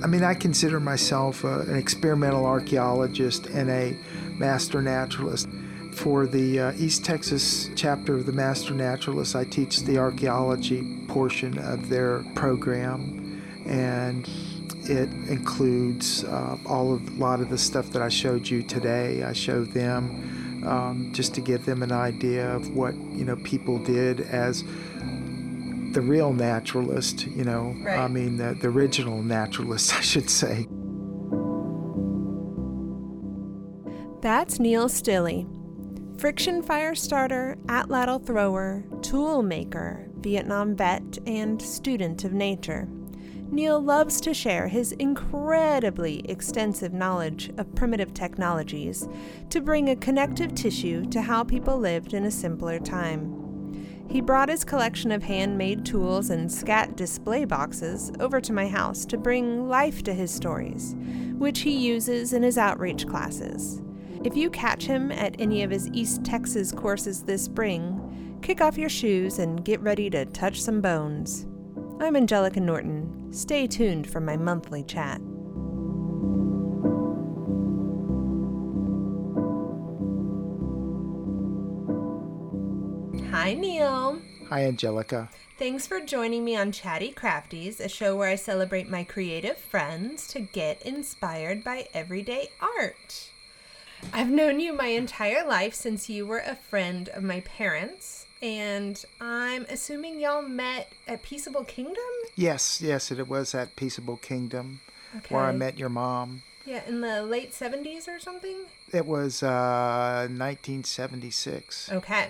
I mean, I consider myself uh, an experimental archaeologist and a master naturalist. For the uh, East Texas chapter of the Master Naturalists, I teach the archaeology portion of their program, and it includes uh, all of a lot of the stuff that I showed you today. I show them um, just to give them an idea of what you know people did as the real naturalist. You know, Right. I mean the, the original naturalist, I should say. That's Neil Stilley, friction fire starter, atlatl thrower, tool maker, Vietnam vet, and student of nature. Neil loves to share his incredibly extensive knowledge of primitive technologies to bring a connective tissue to how people lived in a simpler time. He brought his collection of handmade tools and scat display boxes over to my house to bring life to his stories, which he uses in his outreach classes. If you catch him at any of his East Texas courses this spring, kick off your shoes and get ready to touch some bones. I'm Angelica Norton. Stay tuned for my monthly chat. Hi, Neil. Hi, Angelica. Thanks for joining me on Chatty Crafties, a show where I celebrate my creative friends to get inspired by everyday art. I've known you my entire life since you were a friend of my parents, and I'm assuming y'all met at Peaceable Kingdom? Yes, yes, it was at Peaceable Kingdom where I met your mom. Yeah, in the late 70s or something? It was uh, 1976. Okay.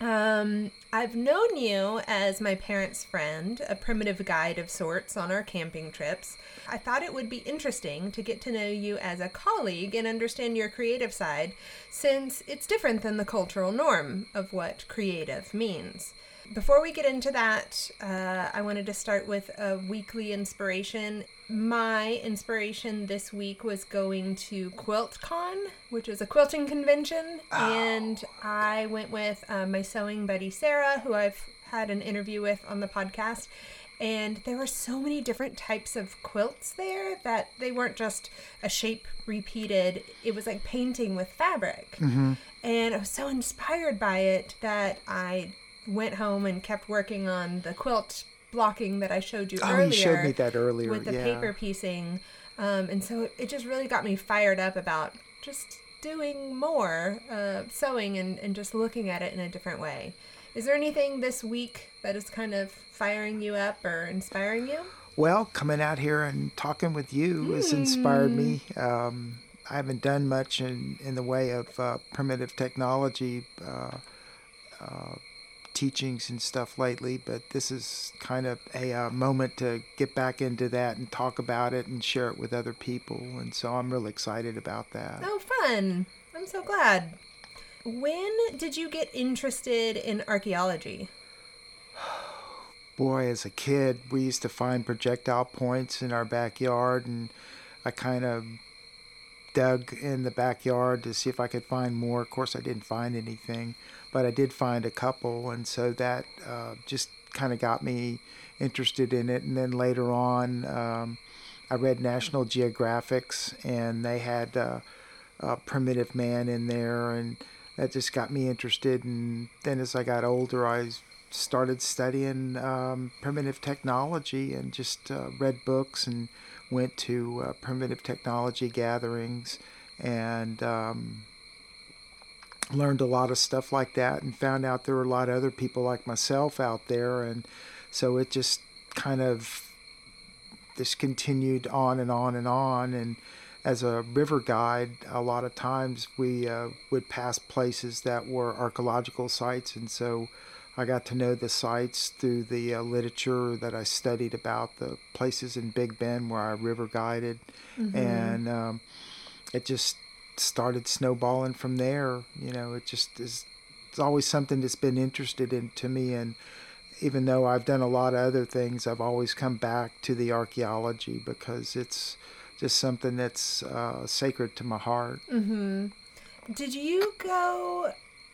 Um, I've known you as my parents' friend, a primitive guide of sorts on our camping trips. I thought it would be interesting to get to know you as a colleague and understand your creative side, since it's different than the cultural norm of what creative means. Before we get into that, uh, I wanted to start with a weekly inspiration. My inspiration this week was going to QuiltCon, which is a quilting convention, and I went with uh, my sewing buddy Sarah, who I've had an interview with on the podcast. And there were so many different types of quilts there that they weren't just a shape repeated, it was like painting with fabric. And I was so inspired by it that I went home and kept working on the quilt blocking that I showed you Oh, earlier. you showed me that earlier. With the yeah. paper piecing. Um, and so it, just really got me fired up about just doing more uh, sewing and, and just looking at it in a different way. Is there anything this week that is kind of firing you up or inspiring you? Well, coming out here and talking with you has inspired me. Hmm. Um, I haven't done much in, in the way of uh, primitive technology uh, uh, teachings and stuff lately, but this is kind of a uh, moment to get back into that and talk about it and share it with other people. And so I'm really excited about that. Oh, fun. I'm so glad. When did you get interested in archaeology? boy, as a kid, we used to find projectile points in our backyard, and I kind of dug in the backyard to see if I could find more. Of course, I didn't find anything, but I did find a couple, and so that uh, just kind of got me interested in it. And then later on, um, I read National Geographics, and they had uh, Primitive Man in there, and that just got me interested. And then as I got older, I started studying um, primitive technology and just uh, read books and went to uh, primitive technology gatherings and um, learned a lot of stuff like that and found out there were a lot of other people like myself out there. And so it just kind of just continued on and on and on. And as a river guide a lot of times we uh, would pass places that were archaeological sites. And so I got to know the sites through the uh, literature that I studied about the places in Big Bend where I river guided, and um, it just started snowballing from there. You know, it just is. It's always something that's been interested in to me, and even though I've done a lot of other things, I've always come back to the archaeology because it's just something that's uh, sacred to my heart. Did you go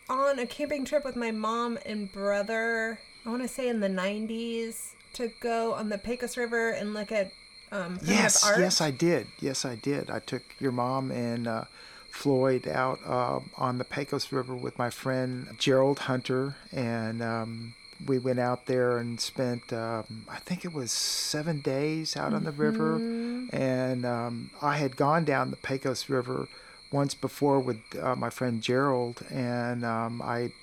on a camping trip with my mom and brother? I want to say in the 90s to go on the Pecos River and look at um, Yes, yes, I did. Yes, I did. I took your mom and uh, Floyd out uh, on the Pecos River with my friend Gerald Hunter, and um, we went out there and spent, um, I think it was seven days out on the river. And um, I had gone down the Pecos River once before with uh, my friend Gerald, and um, I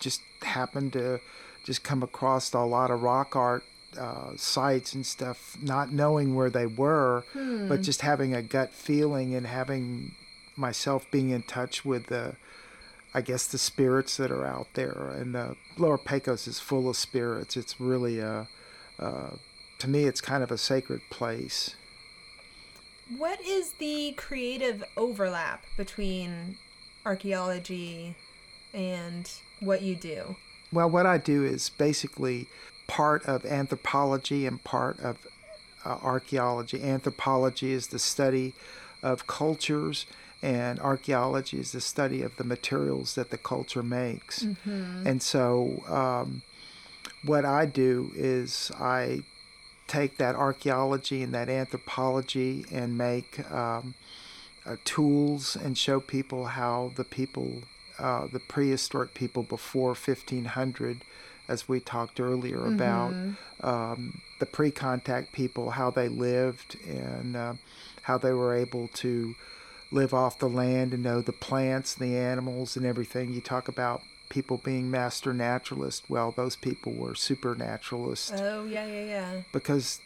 just happened to just come across a lot of rock art uh, sites and stuff, not knowing where they were, but just having a gut feeling and having myself being in touch with the, I guess, the spirits that are out there. And the Lower Pecos is full of spirits. It's really a, uh, to me, it's kind of a sacred place. What is the creative overlap between archaeology and what you do? Well, what I do is basically part of anthropology and part of uh, archaeology. Anthropology is the study of cultures, and archaeology is the study of the materials that the culture makes. And so, um, what I do is I take that archaeology and that anthropology and make um, uh, tools and show people how the people, uh, the prehistoric people before 1500, as we talked earlier about, um, the pre contact people, how they lived and uh, how they were able to live off the land and know the plants, the animals, and everything. You talk about people being master naturalists. Well, those people were supernaturalists Oh, yeah, yeah, yeah. because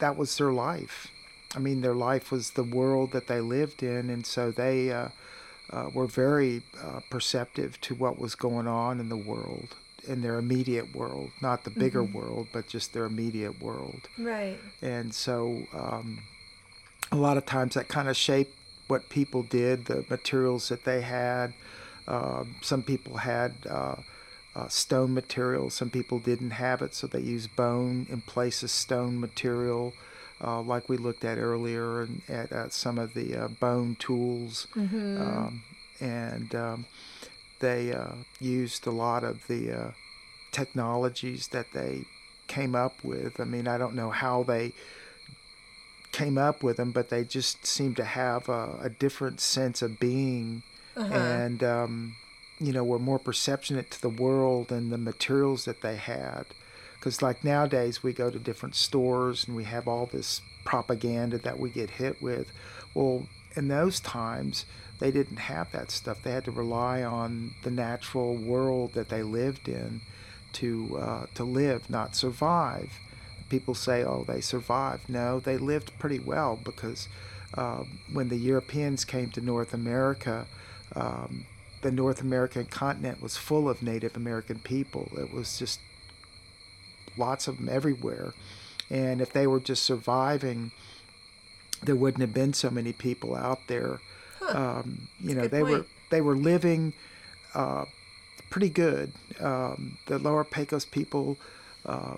that was their life. I mean, their life was the world that they lived in, and so they uh, uh, were very uh, perceptive to what was going on in the world, in their immediate world, not the bigger world, but just their immediate world. Right. And so, um, a lot of times that kind of shaped what people did, the materials that they had. Um some people had uh, uh, stone material, some people didn't have it, so they used bone in place of stone material, uh, like we looked at earlier, and at, at some of the uh, bone tools. Um, and um, they uh, used a lot of the uh, technologies that they came up with. I mean, I don't know how they came up with them, but they just seem to have a, a different sense of being, and um, you know, were more perceptionate to the world and the materials that they had. Because like nowadays, we go to different stores and we have all this propaganda that we get hit with. Well, in those times, they didn't have that stuff. They had to rely on the natural world that they lived in to uh, to live, not survive. People say, "Oh, they survived." No, they lived pretty well because uh, when the Europeans came to North America, um, the North American continent was full of Native American people. It was just lots of them everywhere, and if they were just surviving, there wouldn't have been so many people out there. Um, you know, they were they were living uh, pretty good. Um, the Lower Pecos people uh,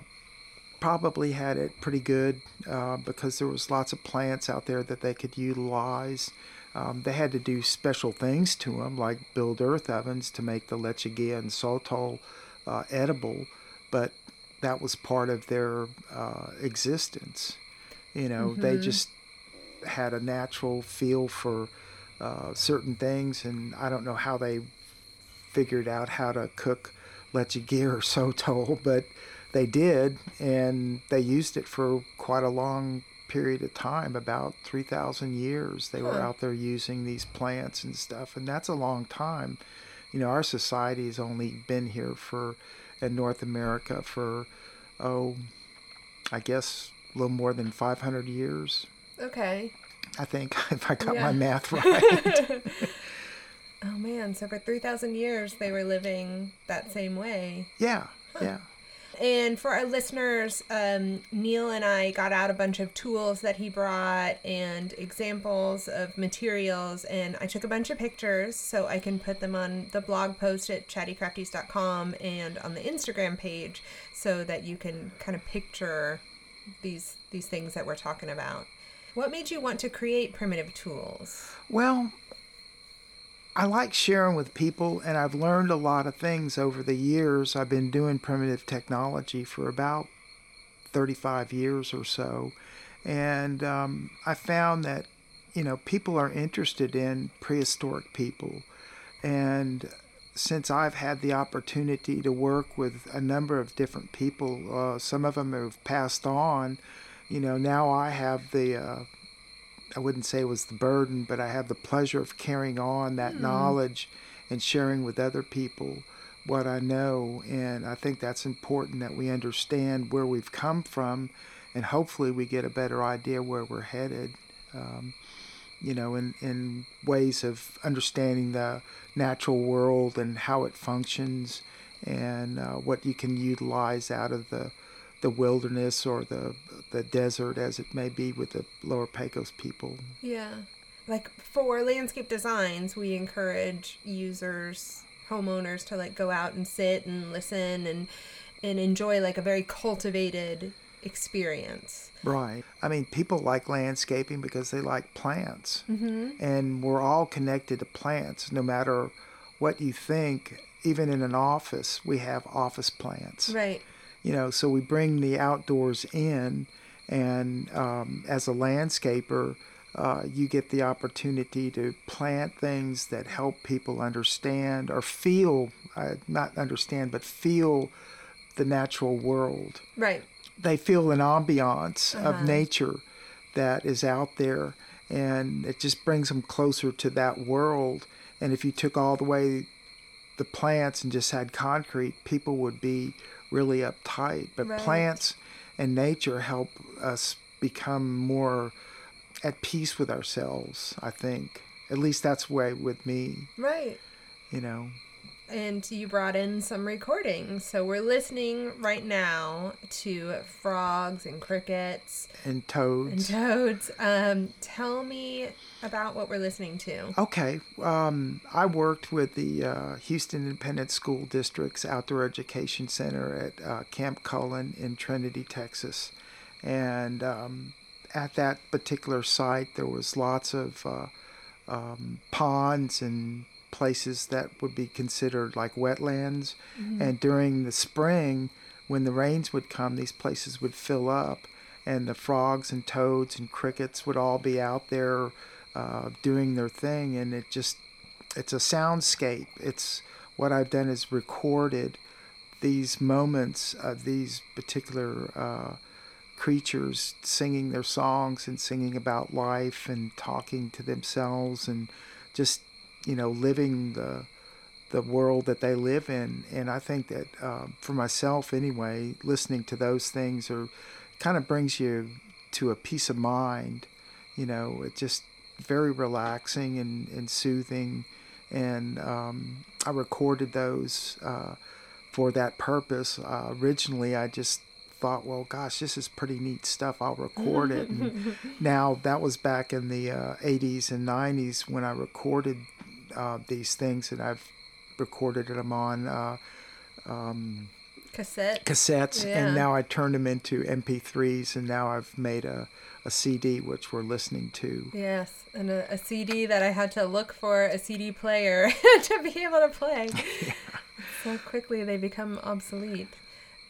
probably had it pretty good uh, because there was lots of plants out there that they could utilize. Um, they had to do special things to them, like build earth ovens to make the lechuguilla and sotol uh, edible, but that was part of their uh, existence. You know, they just had a natural feel for uh, certain things, and I don't know how they figured out how to cook lechuguilla or sotol, but they did, and they used it for quite a long period of time about 3,000 years. They were out there using these plants and stuff, and that's a long time. You know, our society has only been here for, in North America for, oh, I guess a little more than 500 years. Okay. I think, if I got Yeah. my math right. Oh man, so for 3,000 years they were living that same way. yeah, yeah. And for our listeners, um, Neil and I got out a bunch of tools that he brought and examples of materials, and I took a bunch of pictures so I can put them on the blog post at chattycrafties.com and on the Instagram page so that you can kind of picture these these things that we're talking about. What made you want to create primitive tools? Well, I like sharing with people, and I've learned a lot of things over the years. I've been doing primitive technology for about 35 years or so, And um, I found that, you know, people are interested in prehistoric people. And since I've had the opportunity to work with a number of different people, uh, some of them have passed on, you know, now I have the, uh, I wouldn't say it was the burden, but I have the pleasure of carrying on that mm. knowledge and sharing with other people what I know. And I think that's important that we understand where we've come from and hopefully we get a better idea where we're headed. Um, you know, in, in ways of understanding the natural world and how it functions and uh, what you can utilize out of the the wilderness or the the desert as it may be with the lower Pecos people. Yeah. Like for landscape designs, we encourage users, homeowners to like go out and sit and listen and and enjoy like a very cultivated experience. Right. I mean, people like landscaping because they like plants. Mm-hmm. And we're all connected to plants no matter what you think. Even in an office, we have office plants. Right. You know, so we bring the outdoors in, and um, as a landscaper, uh, you get the opportunity to plant things that help people understand or feel, uh, not understand, but feel the natural world. Right they feel an ambiance uh-huh. of nature that is out there and it just brings them closer to that world and if you took all the way the plants and just had concrete people would be really uptight but right. plants and nature help us become more at peace with ourselves i think. At least that's the way with me. Right. You know and you brought in some recordings. So we're listening right now to frogs and crickets and toads. And toads. Um, tell me about what we're listening to. Okay. Um, I worked with the uh, Houston Independent School District's Outdoor Education Center at uh, Camp Cullen in Trinity, Texas. And um, at that particular site, there was lots of uh, um, ponds and places that would be considered like wetlands. Mm-hmm. And during the spring, when the rains would come, these places would fill up, and the frogs and toads and crickets would all be out there uh, doing their thing. And it just, it's a soundscape. It's what I've done is recorded these moments of these particular uh, creatures singing their songs and singing about life and talking to themselves and just you know, living the the world that they live in. And I think that um, for myself, anyway, listening to those things are kind of brings you to a peace of mind. You know, it's just very relaxing and, and soothing. And um, I recorded those uh, for that purpose. Uh, originally, I just thought, well, gosh, this is pretty neat stuff. I'll record it. And now that was back in the uh, 80s and 90s when I recorded uh, these things, and I've recorded them on uh, um, cassette cassettes, yeah. and now I turned them into MP3s, and now I've made a, a CD which we're listening to. Yes, and a, a CD that I had to look for a CD player to be able to play. yeah. So quickly they become obsolete.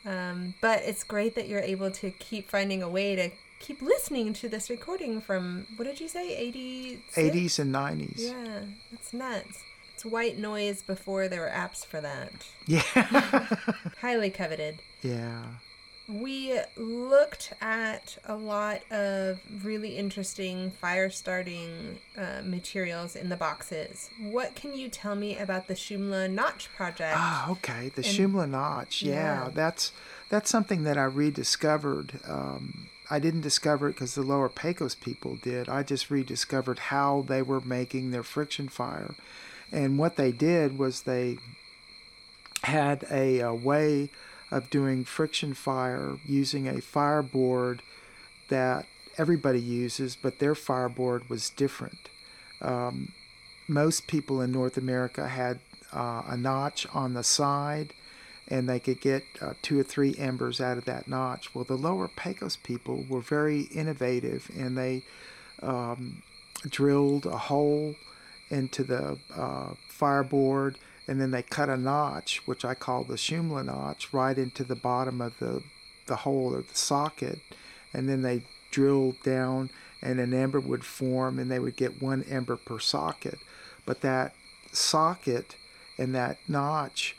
Um, but it's great that you're able to keep finding a way to keep listening to this recording from what did you say 80s 80s and 90s yeah that's nuts. It's white noise before there were apps for that. Yeah. Highly coveted. Yeah. We looked at a lot of really interesting fire starting uh, materials in the boxes. What can you tell me about the Shumla Notch project? Ah, okay, the and, Shumla Notch. Yeah, yeah, that's that's something that I rediscovered um, I didn't discover it because the Lower Pecos people did. I just rediscovered how they were making their friction fire. And what they did was they had a, a way of doing friction fire using a fireboard that everybody uses, but their fireboard was different. Um, most people in North America had uh, a notch on the side and they could get uh, two or three embers out of that notch. Well, the lower Pecos people were very innovative and they um, drilled a hole into the uh, fireboard and then they cut a notch, which I call the Shumla notch, right into the bottom of the, the hole or the socket. And then they drilled down and an ember would form and they would get one ember per socket. But that socket and that notch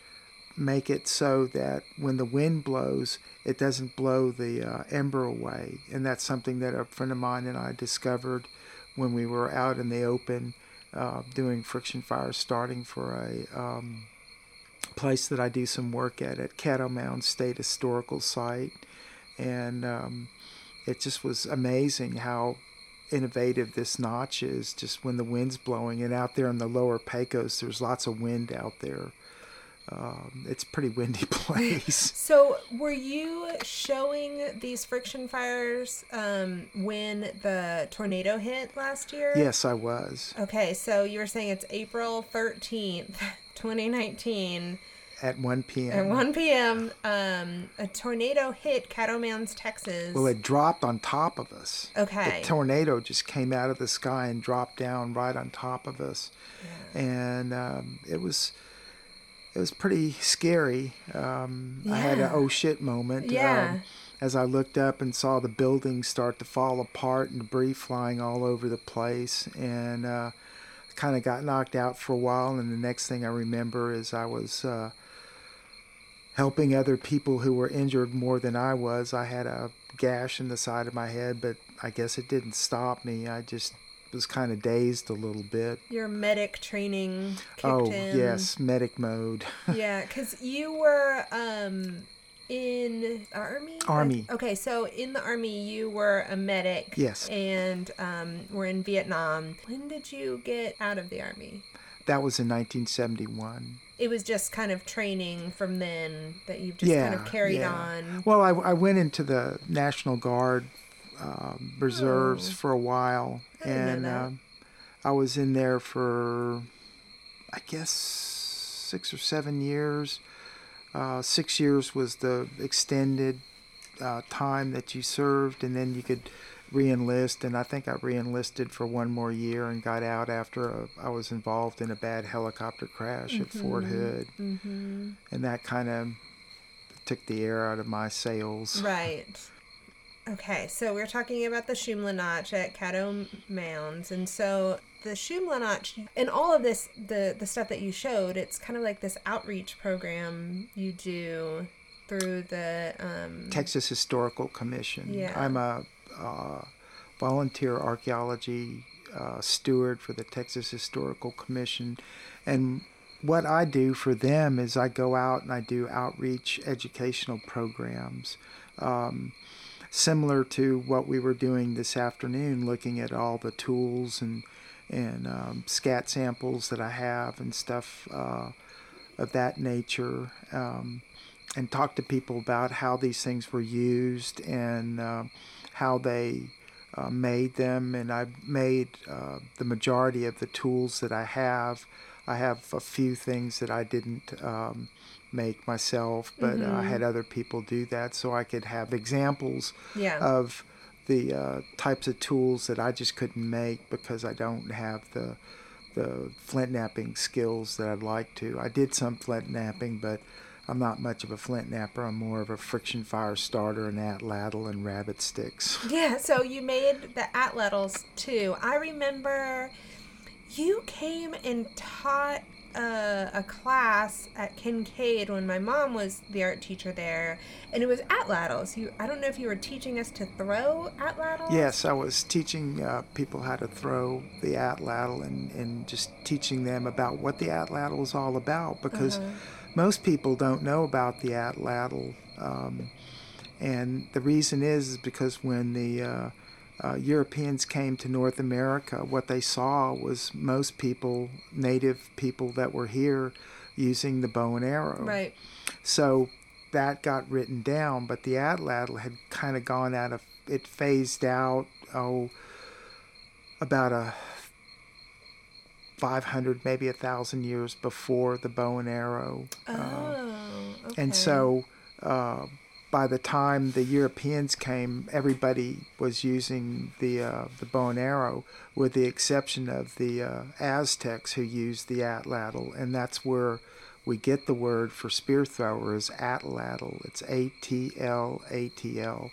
make it so that when the wind blows, it doesn't blow the uh, ember away. And that's something that a friend of mine and I discovered when we were out in the open uh, doing friction fires, starting for a um, place that I do some work at, at Caddo Mound State Historical Site. And um, it just was amazing how innovative this notch is just when the wind's blowing and out there in the lower pecos there's lots of wind out there um, it's a pretty windy place so were you showing these friction fires um, when the tornado hit last year yes i was okay so you were saying it's april 13th 2019 at 1 p.m. At 1 p.m., um, a tornado hit Mounds, Texas. Well, it dropped on top of us. Okay. The tornado just came out of the sky and dropped down right on top of us, yeah. and um, it was it was pretty scary. Um, yeah. I had an oh shit moment. Yeah. Um, as I looked up and saw the buildings start to fall apart and debris flying all over the place, and uh, kind of got knocked out for a while. And the next thing I remember is I was uh, helping other people who were injured more than I was. I had a gash in the side of my head, but I guess it didn't stop me. I just was kind of dazed a little bit. Your medic training kicked oh, in. yes, medic mode. yeah, because you were um, in army. Army. okay, so in the army, you were a medic. Yes. And um, were in Vietnam. When did you get out of the army? That was in 1971 it was just kind of training from then that you've just yeah, kind of carried yeah. on. Well, I, I went into the National Guard uh, reserves oh. for a while, I and uh, I was in there for, I guess, six or seven years. Uh, six years was the extended uh, time that you served, and then you could reenlist, and I think I reenlisted for one more year and got out after a, I was involved in a bad helicopter crash mm-hmm. at Fort. Hood, mm-hmm. and that kind of took the air out of my sails. Right. Okay, so we're talking about the Shumla Notch at Caddo Mounds, and so the Shumla Notch and all of this, the the stuff that you showed, it's kind of like this outreach program you do through the um, Texas Historical Commission. Yeah. I'm a uh, volunteer archaeology uh, steward for the Texas Historical Commission. And what I do for them is I go out and I do outreach educational programs. Um, similar to what we were doing this afternoon, looking at all the tools and and um, scat samples that I have and stuff uh, of that nature, um, and talk to people about how these things were used and uh, how they uh, made them, and I've made uh, the majority of the tools that I have. I have a few things that I didn't um, make myself, but mm-hmm. I had other people do that so I could have examples yeah. of the uh, types of tools that I just couldn't make because I don't have the the flint knapping skills that I'd like to. I did some flint knapping, but I'm not much of a flint knapper. I'm more of a friction fire starter and atlatl and rabbit sticks. Yeah, so you made the atlatls too. I remember you came and taught a, a, class at Kincaid when my mom was the art teacher there, and it was atlatls. You, I don't know if you were teaching us to throw atlatls. Yes, I was teaching uh, people how to throw the atlatl and, and just teaching them about what the atlatl is all about because. Uh-huh most people don't know about the atlatl. Um, and the reason is, is because when the uh, uh, Europeans came to North America, what they saw was most people, native people that were here, using the bow and arrow. Right. So that got written down, but the atlatl had kind of gone out of it, phased out. Oh, about a 500, maybe a thousand years before the bow and arrow. Oh, uh, okay. And so uh, by the time the Europeans came, everybody was using the uh, the bow and arrow, with the exception of the uh, Aztecs who used the atlatl, and that's where we get the word for spear thrower is atlatl. It's A T L A T L,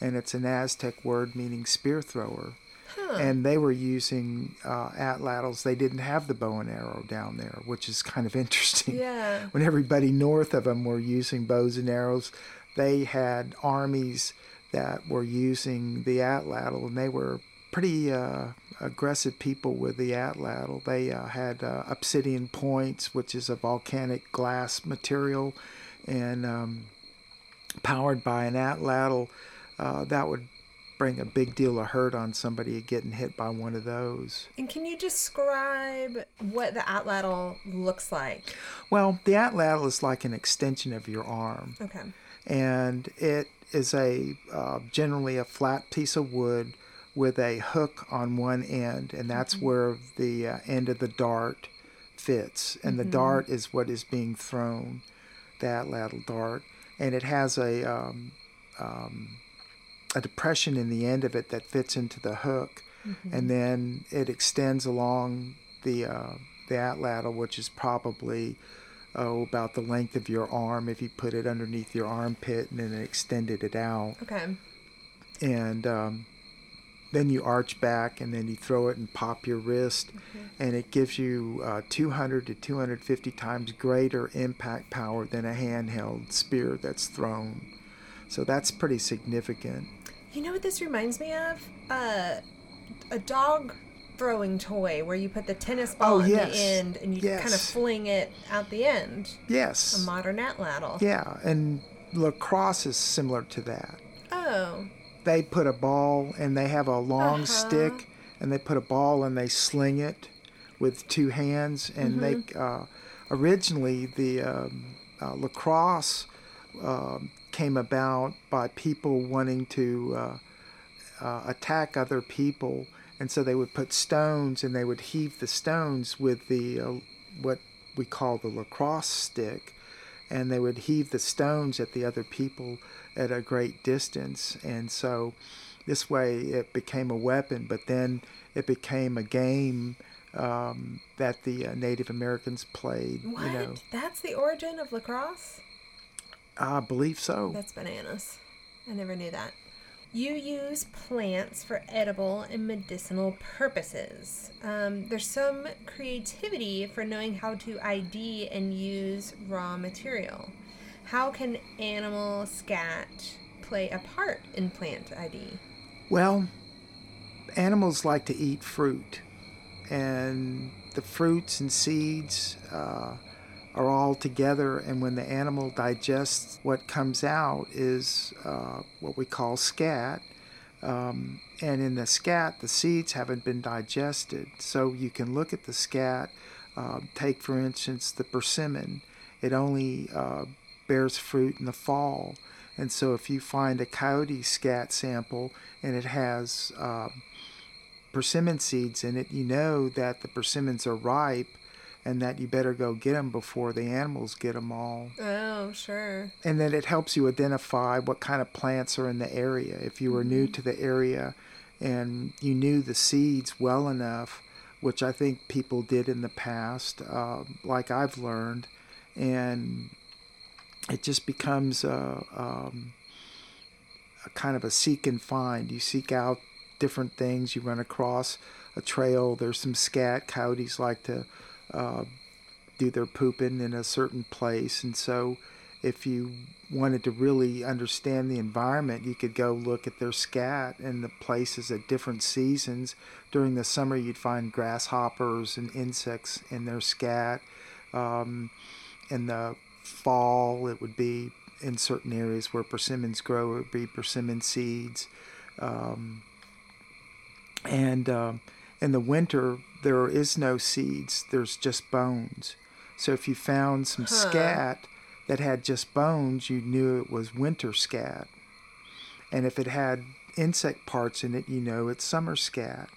and it's an Aztec word meaning spear thrower. Huh. And they were using uh, atlatls. They didn't have the bow and arrow down there, which is kind of interesting. yeah. When everybody north of them were using bows and arrows, they had armies that were using the atlatl, and they were pretty uh, aggressive people with the atlatl. They uh, had uh, obsidian points, which is a volcanic glass material, and um, powered by an atlatl, uh, that would bring a big deal of hurt on somebody getting hit by one of those. And can you describe what the atlatl looks like? Well, the atlatl is like an extension of your arm. Okay. And it is a uh, generally a flat piece of wood with a hook on one end, and that's where the uh, end of the dart fits. And the dart is what is being thrown, that atlatl dart, and it has a um, um, a depression in the end of it that fits into the hook, and then it extends along the uh, the atlatl, which is probably oh, about the length of your arm if you put it underneath your armpit and then extended it out. Okay. And um, then you arch back and then you throw it and pop your wrist. And it gives you uh, 200 to 250 times greater impact power than a handheld spear that's thrown. So that's pretty significant. You know what this reminds me of? Uh, a dog throwing toy where you put the tennis ball Oh, at the end and you kind of fling it out the end. Yes. A modern atlatl. Yeah. And lacrosse is similar to that. Oh. they put a ball and they have a long Uh-huh. stick and they put a ball and they sling it with two hands and they uh, originally the um, uh, lacrosse um, came about by people wanting to uh, uh, attack other people and so they would put stones and they would heave the stones with the uh, what we call the lacrosse stick and they would heave the stones at the other people at a great distance. And so this way it became a weapon, but then it became a game um, that the uh, Native Americans played. What? You know, That's the origin of lacrosse? I believe so. That's bananas. I never knew that. You use plants for edible and medicinal purposes. Um, there's some creativity for knowing how to ID and use raw material. How can animal scat play a part in plant ID? Well, animals like to eat fruit, and the fruits and seeds uh, are all together. And when the animal digests, what comes out is uh, what we call scat. Um, and in the scat, the seeds haven't been digested. So you can look at the scat. Uh, take, for instance, the persimmon. It only uh, bears fruit in the fall. And so if you find a coyote scat sample and it has uh, persimmon seeds in it, you know that the persimmons are ripe and that you better go get them before the animals get them all. Oh, sure. And then it helps you identify what kind of plants are in the area. If you were new to the area and you knew the seeds well enough, which I think people did in the past, uh, like I've learned, and it just becomes a, um, a kind of a seek and find. You seek out different things. You run across a trail. There's some scat. Coyotes like to uh, do their pooping in a certain place, and so if you wanted to really understand the environment, you could go look at their scat and the places at different seasons. During the summer, you'd find grasshoppers and insects in their scat. Um, in the fall, it would be in certain areas where persimmons grow, it would be persimmon seeds. Um, and um, in the winter, there is no seeds, there's just bones. So if you found some Huh. scat that had just bones, you knew it was winter scat. And if it had insect parts in it, you know it's summer scat.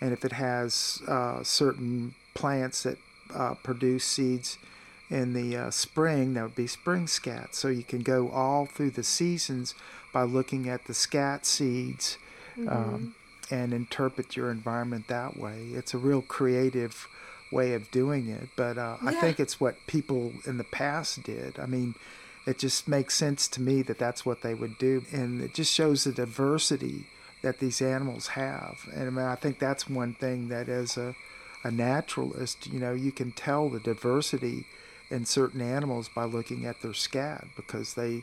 And if it has uh, certain plants that uh, produce seeds in the uh, spring, that would be spring scat. So you can go all through the seasons by looking at the scat seeds um, and interpret your environment that way. It's a real creative way of doing it, but uh, I think it's what people in the past did. I mean, it just makes sense to me that that's what they would do, and it just shows the diversity that these animals have. And I mean, I think that's one thing that as a a naturalist, you know, you can tell the diversity in certain animals by looking at their scat because they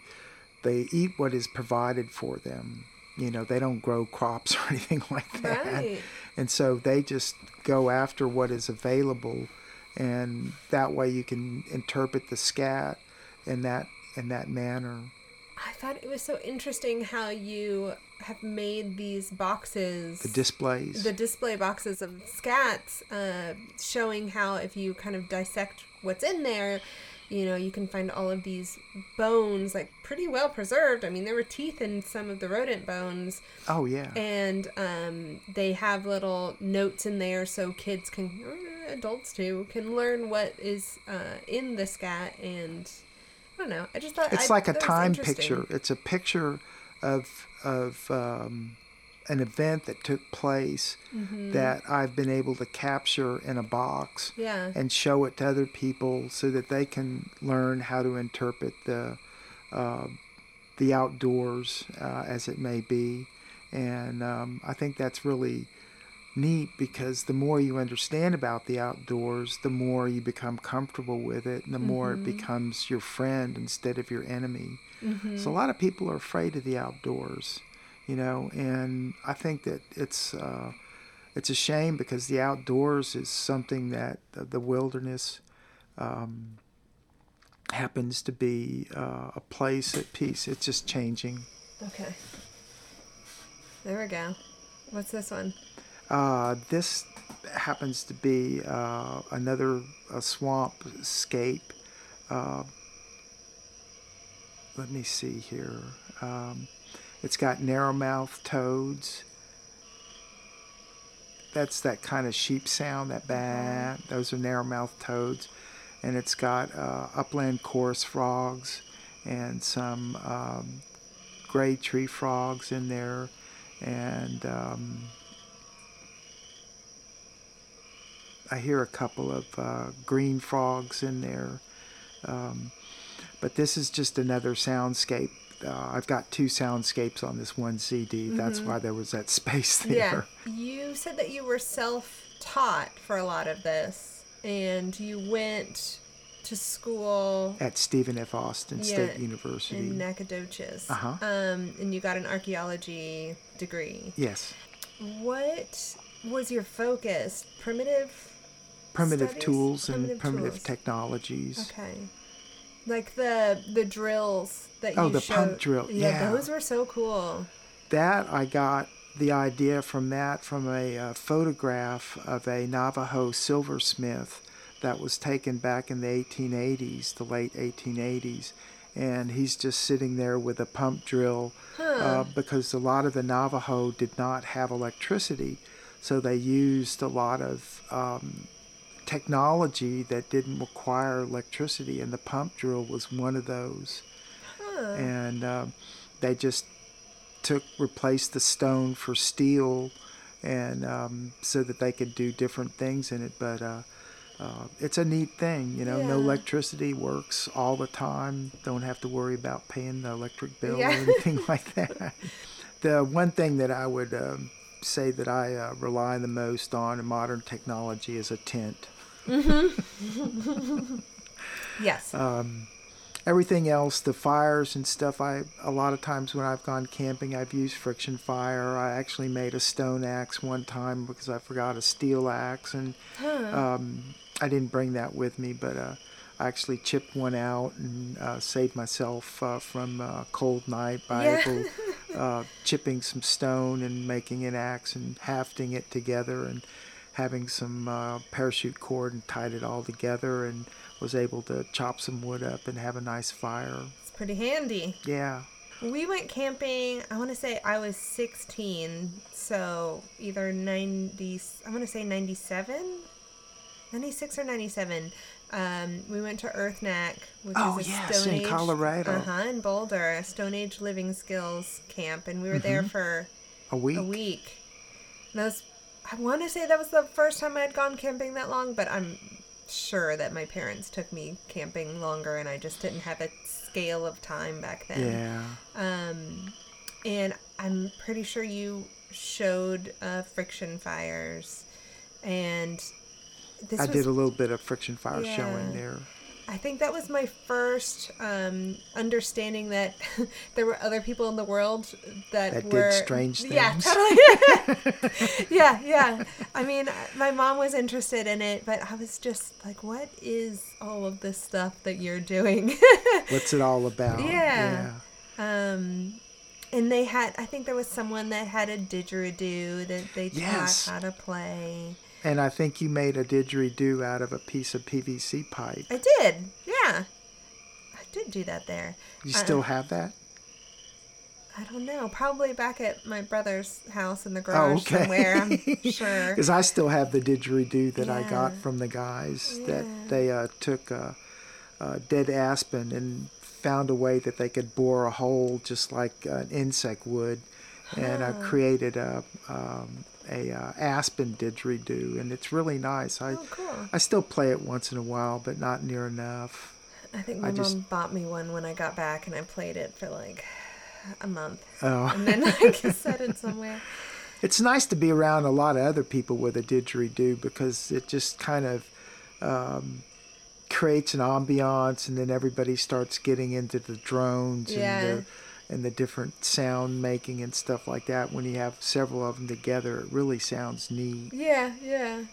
they eat what is provided for them. You know, they don't grow crops or anything like that. Right. And so they just go after what is available and that way you can interpret the scat in that in that manner. I thought it was so interesting how you have made these boxes The displays. the display boxes of scats uh, showing how if you kind of dissect what's in there you know you can find all of these bones like pretty well preserved. I mean there were teeth in some of the rodent bones. Oh yeah. and um, they have little notes in there so kids can or adults too can learn what is uh, in the scat. And i don't know. I just thought It's I- like a time picture. It's a picture of of um, an event that took place Mm-hmm. that I've been able to capture in a box yeah and show it to other people so that they can learn how to interpret the uh, the outdoors uh, as it may be. And um, I think that's really neat because the more you understand about the outdoors, the more you become comfortable with it, and the more it becomes your friend instead of your enemy. So a lot of people are afraid of the outdoors, you know, and I think that it's uh, it's a shame because the outdoors is something that the, the wilderness um, happens to be uh, a place at peace. It's just changing. okay there we go what's this one Uh, this happens to be uh, another a swamp scape. Uh, let me see here. Um, it's got narrow-mouthed toads. That's that kind of sheep sound, that ba. Those are narrow-mouthed toads, and it's got uh, upland chorus frogs and some um, gray tree frogs in there, and um, I hear a couple of uh, green frogs in there. Um, but this is just another soundscape. Uh, I've got two soundscapes on this one CD. That's why there was that space there. Yeah. You said that you were self taught for a lot of this, and you went to school At Stephen F. Austin State University. in Nacogdoches. Uh-huh. Um, and you got an archaeology degree. yes. What was your focus? Primitive? Primitive Studies? tools and Primitive primitive tools. technologies. Okay. Like the the drills that Oh, you the pump showed- drill, Yeah, yeah. those were so cool. That I got the idea from that from a uh, photograph of a Navajo silversmith that was taken back in the 1880s, the late 1880s, and he's just sitting there with a pump drill uh, because a lot of the Navajo did not have electricity, so they used a lot of um, technology that didn't require electricity, and the pump drill was one of those. Huh. and um, they just took replaced the stone for steel and um, so that they could do different things in it but uh, uh, it's a neat thing you know? No electricity works all the time. Don't have to worry about paying the electric bill Yeah. or anything like that. The one thing that i would um, say that i uh, rely the most on modern technology is a tent Yes. um, everything else, the fires and stuff, I a lot of times when I've gone camping, I've used friction fire. I actually made a stone axe one time because I forgot a steel axe, and um, I didn't bring that with me, but uh, I actually chipped one out and uh, saved myself uh, from a cold night by Yeah. able, uh, chipping some stone and making an axe and hafting it together and having some uh, parachute cord and tied it all together and was able to chop some wood up and have a nice fire. It's pretty handy. Yeah. We went camping, I want to say I was 16, so either 90, I want to say 97, 96 or 97. Um, we went to Earth Knack, which Oh, is a yes, Stone in Age, Colorado. Uh-huh, in Boulder, a Stone Age living skills camp, and we were there for A week. a week. And that was, I want to say that was the first time I'd gone camping that long, but I'm sure that my parents took me camping longer and I just didn't have a scale of time back then. Yeah. Um, and I'm pretty sure you showed uh, friction fires, and this I was, did a little bit of friction fire Yeah. showing there. I think that was my first um, understanding that there were other people in the world that, That did were strange Yeah, things. totally. yeah, yeah. I mean, my mom was interested in it, but I was just like, "What is all of this stuff that you're doing?" What's it all about? Yeah. Um, and they had, I think there was someone that had a didgeridoo that they taught how to play. And I think you made a didgeridoo out of a piece of PVC pipe. I did, yeah. I did do that there. You Uh, still have that? I don't know. Probably back at my brother's house in the garage Oh, okay. somewhere. I'm sure. Because I still have the didgeridoo that I got from the guys Yeah. that they uh, took a, uh, dead aspen and found a way that they could bore a hole just like an insect would, and uh, created a um, a uh, aspen didgeridoo, and it's really nice. I Oh, cool. I still play it once in a while, but not near enough. I think I my just- mom bought me one when I got back, and I played it for like a month, Oh. and then like set it somewhere. it's nice to be around a lot of other people with a didgeridoo because it just kind of um, creates an ambiance, and then everybody starts getting into the drones Yeah. and the and the different sound making and stuff like that. When you have several of them together, it really sounds neat. Yeah, yeah.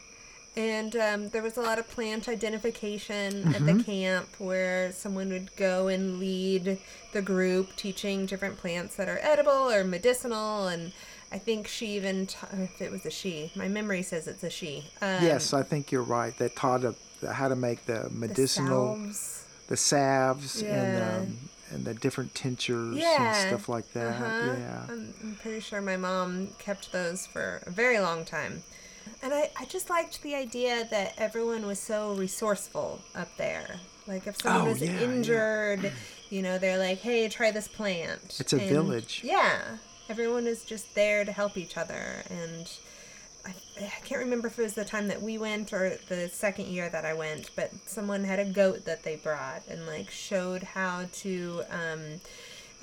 And um, there was a lot of plant identification at Mm-hmm. the camp where someone would go and lead the group teaching different plants that are edible or medicinal. And I think she even, ta- if it was a she, my memory says it's a she. Um, yes, I think you're right. They taught a, how to make the the medicinal, salves. the salves, Yeah. and um, and the different tinctures Yeah. and stuff like that. Uh-huh. Yeah. I'm, I'm pretty sure my mom kept those for a very long time. And I, I just liked the idea that everyone was so resourceful up there. Like if someone Oh, was yeah, yeah. injured, you know, they're like, hey, try this plant. It's a village. Yeah. Everyone is just there to help each other. And I, I can't remember if it was the time that we went or the second year that I went, but someone had a goat that they brought and like showed how to um,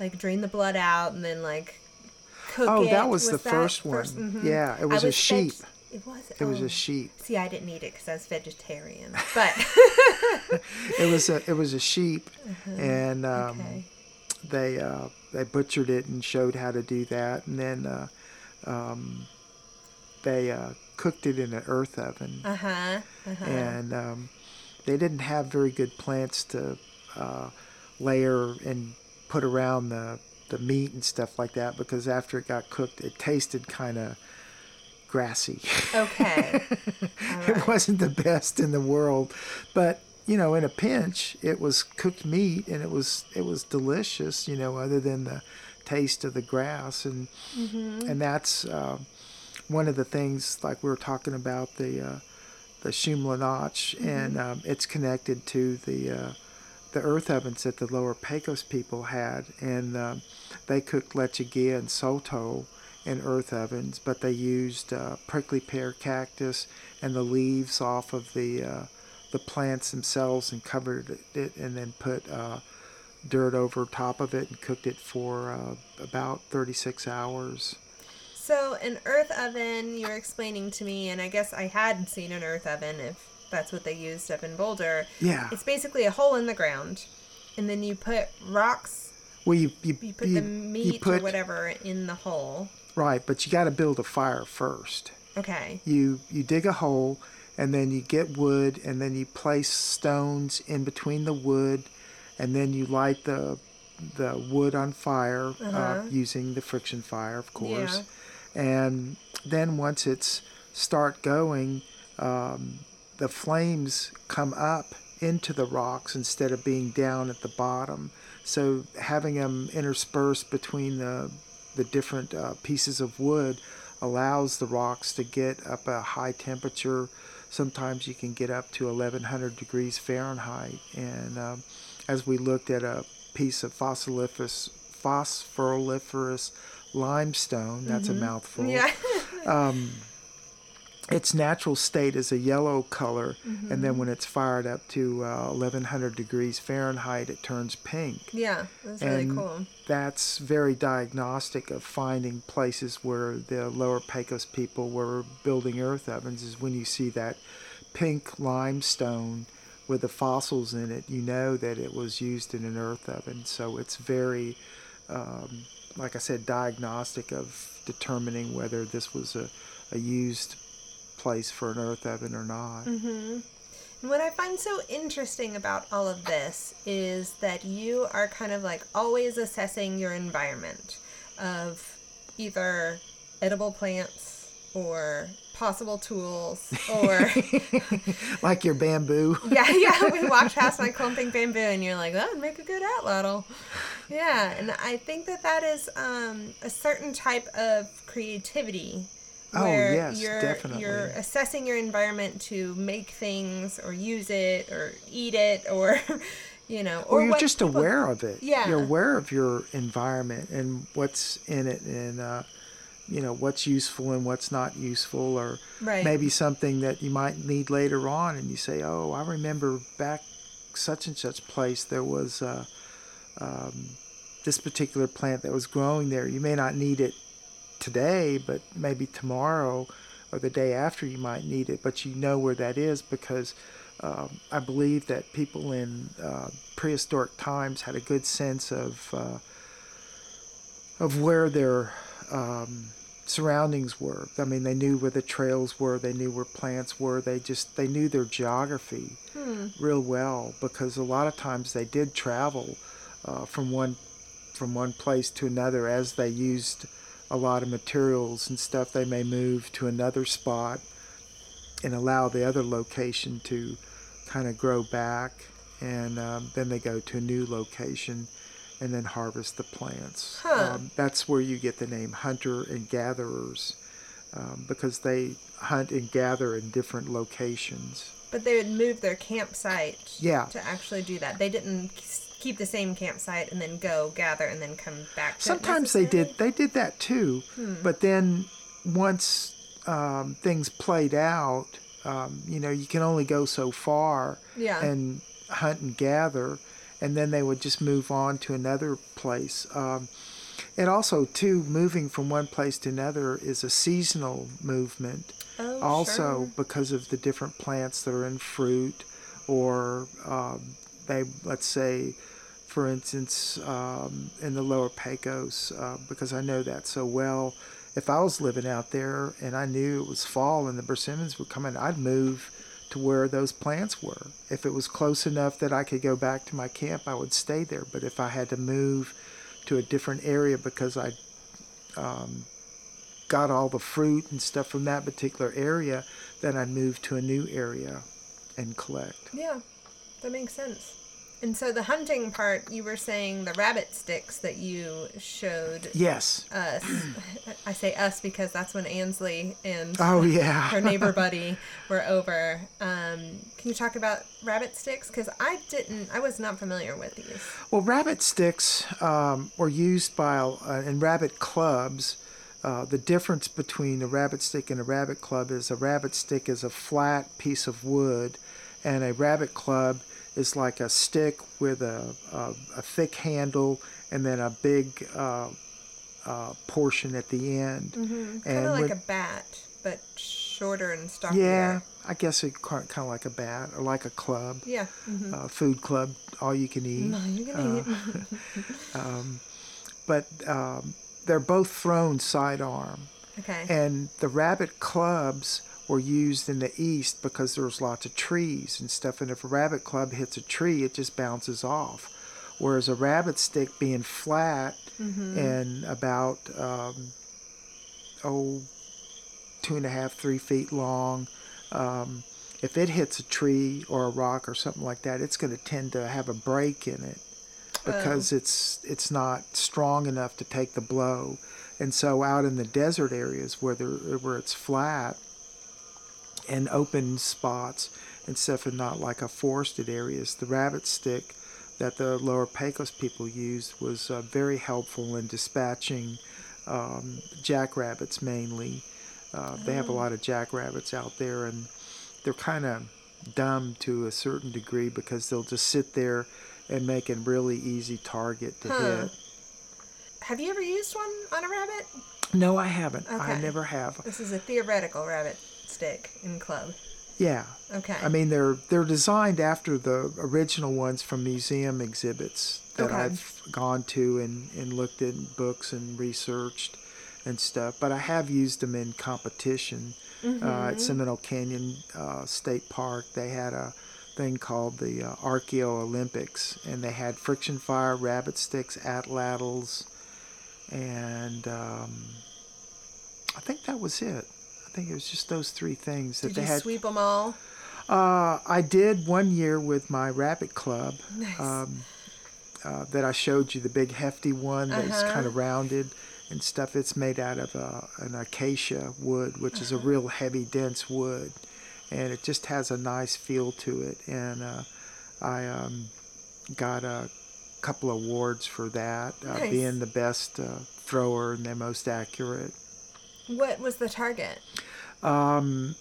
like drain the blood out and then like cook Oh, it. that was the first one. mhm. Yeah, it I was a veg- sheep. it was. It was oh. a sheep. See, I didn't eat it because I was vegetarian. But It was a it was a sheep, and um, Uh-huh. okay. they uh, they butchered it and showed how to do that, and then uh, um, they uh, cooked it in an earth oven, Uh huh. Uh huh. and um, they didn't have very good plants to uh, layer and put around the the meat and stuff like that because after it got cooked, it tasted kind of grassy. Okay. All it wasn't the best in the world, but you know, in a pinch, it was cooked meat and it was it was delicious. You know, other than the taste of the grass and Mm-hmm. and that's uh, one of the things like we were talking about the uh, the Shumla Notch and Mm-hmm. um, it's connected to the uh, the earth ovens that the lower Pecos people had and um, they cooked lechuguilla and sotol in earth ovens, but they used uh, prickly pear cactus and the leaves off of the uh, the plants themselves and covered it and then put uh, dirt over top of it and cooked it for uh, about 36 hours. So an earth oven, you were explaining to me, and I guess I hadn't seen an earth oven if that's what they used up in Boulder. Yeah. It's basically a hole in the ground, and then you put rocks, Well, you you, you put you- the meat put- or whatever in the hole. right, but you got to build a fire first. Okay. You you dig a hole, and then you get wood, and then you place stones in between the wood, and then you light the the wood on fire uh, Uh-huh. using the friction fire, of course. And then once it's start going, um, the flames come up into the rocks instead of being down at the bottom. So having them interspersed between the the different uh, pieces of wood allows the rocks to get up a high temperature. Sometimes you can get up to 1100 degrees Fahrenheit. And um, as we looked at a piece of fossiliferous, fossiliferous limestone, that's a mouthful Yeah. um, its natural state is a yellow color, Mm-hmm. and then when it's fired up to uh, 1100 degrees Fahrenheit, it turns pink. Yeah, that's really cool. That's very diagnostic of finding places where the lower Pecos people were building earth ovens. Is when you see that pink limestone with the fossils in it, you know that it was used in an earth oven. So it's very, um, like I said, diagnostic of determining whether this was a, a used place for an earth oven or not. Mm-hmm. And what I find so interesting about all of this is that you are kind of like always assessing your environment of either edible plants or possible tools or Like your bamboo. yeah yeah we walked past my clumping bamboo and you're like that would make a good atlatl yeah and i think that that is um, a certain type of creativity Oh, where yes, you're definitely. you're assessing your environment to make things or use it or eat it or you know or you're just people- aware of it. Yeah. You're aware of your environment and what's in it and, uh, you know, what's useful and what's not useful or Right. maybe something that you might need later on and you say, oh, I remember back such and such place there was uh, um, this particular plant that was growing there. You may not need it today, but maybe tomorrow or the day after you might need it, but you know where that is because um, I believe that people in uh, prehistoric times had a good sense of uh, of where their um, surroundings were. I mean, they knew where the trails were, they knew where plants were. They just they knew their geography real well because a lot of times they did travel uh, from one from one place to another as they used a lot of materials and stuff. They may move to another spot and allow the other location to kind of grow back, and um, then they go to a new location and then harvest the plants. Huh. Um, that's where you get the name hunter and gatherers um, because they hunt and gather in different locations. but they would move their campsite Yeah. to actually do that they didn't keep the same campsite and then go gather and then come back Sometimes they did they did that too, Hmm. but then once um, things played out, um, you know, you can only go so far Yeah. and hunt and gather, and then they would just move on to another place. Um, and also, too, moving from one place to another is a seasonal movement. Oh, also, sure. because of the different plants that are in fruit, or um, they, let's say, for instance, um, in the lower Pecos, uh, because I know that so well. If I was living out there and I knew it was fall and the persimmons were coming, I'd move to where those plants were. If it was close enough that I could go back to my camp, I would stay there. But if I had to move to a different area because I um, got all the fruit and stuff from that particular area, then I'd move to a new area and collect. Yeah, that makes sense. And so the hunting part, you were saying the rabbit sticks that you showed Yes. us. I say us because that's when Ansley and Oh yeah. her neighbor buddy were over. Um, can you talk about rabbit sticks? Because I didn't, I was not familiar with these. Well, rabbit sticks um, were used by uh, in rabbit clubs. Uh, the difference between a rabbit stick and a rabbit club is a rabbit stick is a flat piece of wood, and a rabbit club is like a stick with a, a, a thick handle and then a big uh, uh, portion at the end. Kind of like with- a bat, but shorter and stockier. yeah, I guess it kind of like a bat or like a club, Yeah. mhm. uh, food club, all you can eat. No, you can eat. but um, they're both thrown sidearm. Okay. And the rabbit clubs were used in the east because there's lots of trees and stuff. And if a rabbit club hits a tree, it just bounces off. Whereas a rabbit stick being flat and about um, oh two and a half, three feet long, um, if it hits a tree or a rock or something like that, it's going to tend to have a break in it because it's it's not strong enough to take the blow. And so out in the desert areas where there, where it's flat and open spots and stuff and not like a forested areas, the rabbit stick that the lower Pecos people used was uh, very helpful in dispatching um, jackrabbits mainly Uh, they have a lot of jackrabbits out there, and they're kind of dumb to a certain degree because they'll just sit there and make a really easy target to Huh. hit. Have you ever used one on a rabbit? No, I haven't. I never have. This is a theoretical rabbit stick in club. Yeah. Okay. I mean, they're they're designed after the original ones from museum exhibits that Okay. I've gone to and, and looked in books and researched and stuff. But I have used them in competition uh, at Seminole Canyon uh, State Park. They had a thing called the uh, Archeo Olympics, and they had friction fire, rabbit sticks, atlatls, and um, I think that was it. Think it was just those three things that Did they you had. sweep them all? Uh, I did one year with my rabbit club. Nice. Um, uh, that I showed you, the big hefty one that's Uh-huh. kind of rounded and stuff. It's made out of uh, an acacia wood, which is a Uh-huh. real heavy, dense wood, and it just has a nice feel to it. And uh, I um, got a couple awards for that, uh, Nice. being the best uh, thrower and the most accurate. What was the target? Um,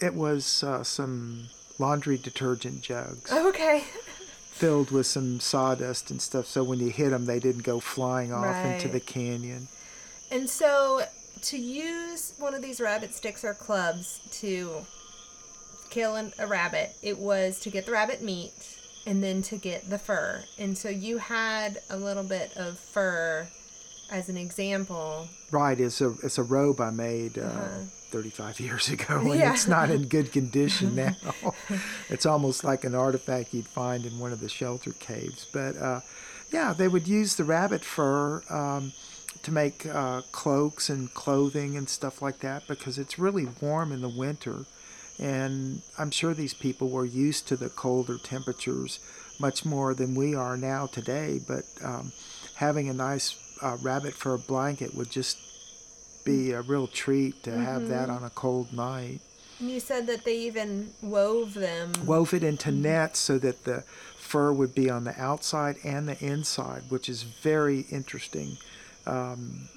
it was uh, some laundry detergent jugs. Okay. filled with some sawdust and stuff. So when you hit them, they didn't go flying off into the canyon. And so to use one of these rabbit sticks or clubs to kill an, a rabbit, it was to get the rabbit meat and then to get the fur. And so you had a little bit of fur as an example. Right, it's a it's a robe I made uh, Uh-huh. 35 years ago, and Yeah. it's not in good condition now. it's almost like an artifact you'd find in one of the shelter caves. But uh, yeah, they would use the rabbit fur um, to make uh, cloaks and clothing and stuff like that because it's really warm in the winter. And I'm sure these people were used to the colder temperatures much more than we are now today. But um, having a nice uh, rabbit fur blanket would just be a real treat to have that on a cold night. And you said that they even wove them. Wove it into nets so that the fur would be on the outside and the inside, which is very interesting. Um,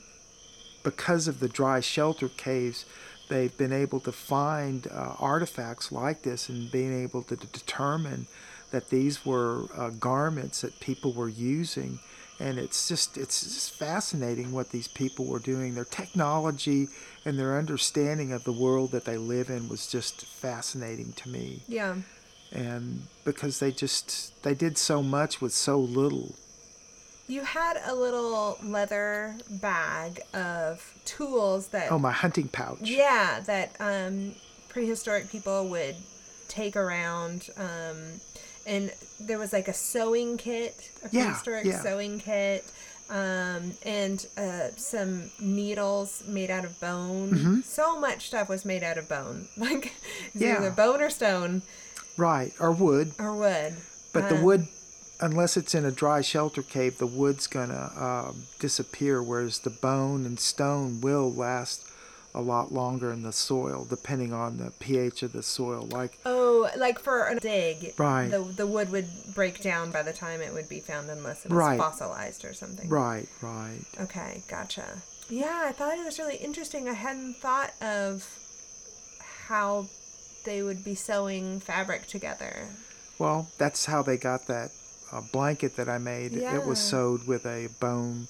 because of the dry shelter caves, they've been able to find uh, artifacts like this and being able to determine that these were uh, garments that people were using. And it's just it's just fascinating what these people were doing. Their technology and their understanding of the world that they live in was just fascinating to me. Yeah. And because they just they did so much with so little. You had a little leather bag of tools that Oh, my hunting pouch. Yeah, that um, prehistoric people would take around. Um, and there was like a sewing kit, a Yeah, prehistoric yeah. sewing kit, um, and uh, some needles made out of bone. So much stuff was made out of bone. Like, it's Mm-hmm. Yeah. either bone or stone Right, or wood. or wood. But the Uh, wood, unless it's in a dry shelter cave, the wood's gonna um, disappear. Whereas the bone and stone will last a lot longer in the soil, depending on the pH of the soil. Like Oh, like for a dig, Right. The the wood would break down by the time it would be found, unless it was Right. fossilized or something. right, right. Okay, gotcha. Yeah, I thought it was really interesting. I hadn't thought of how they would be sewing fabric together. Well, that's how they got that uh, blanket that I made. Yeah. It was sewed with a bone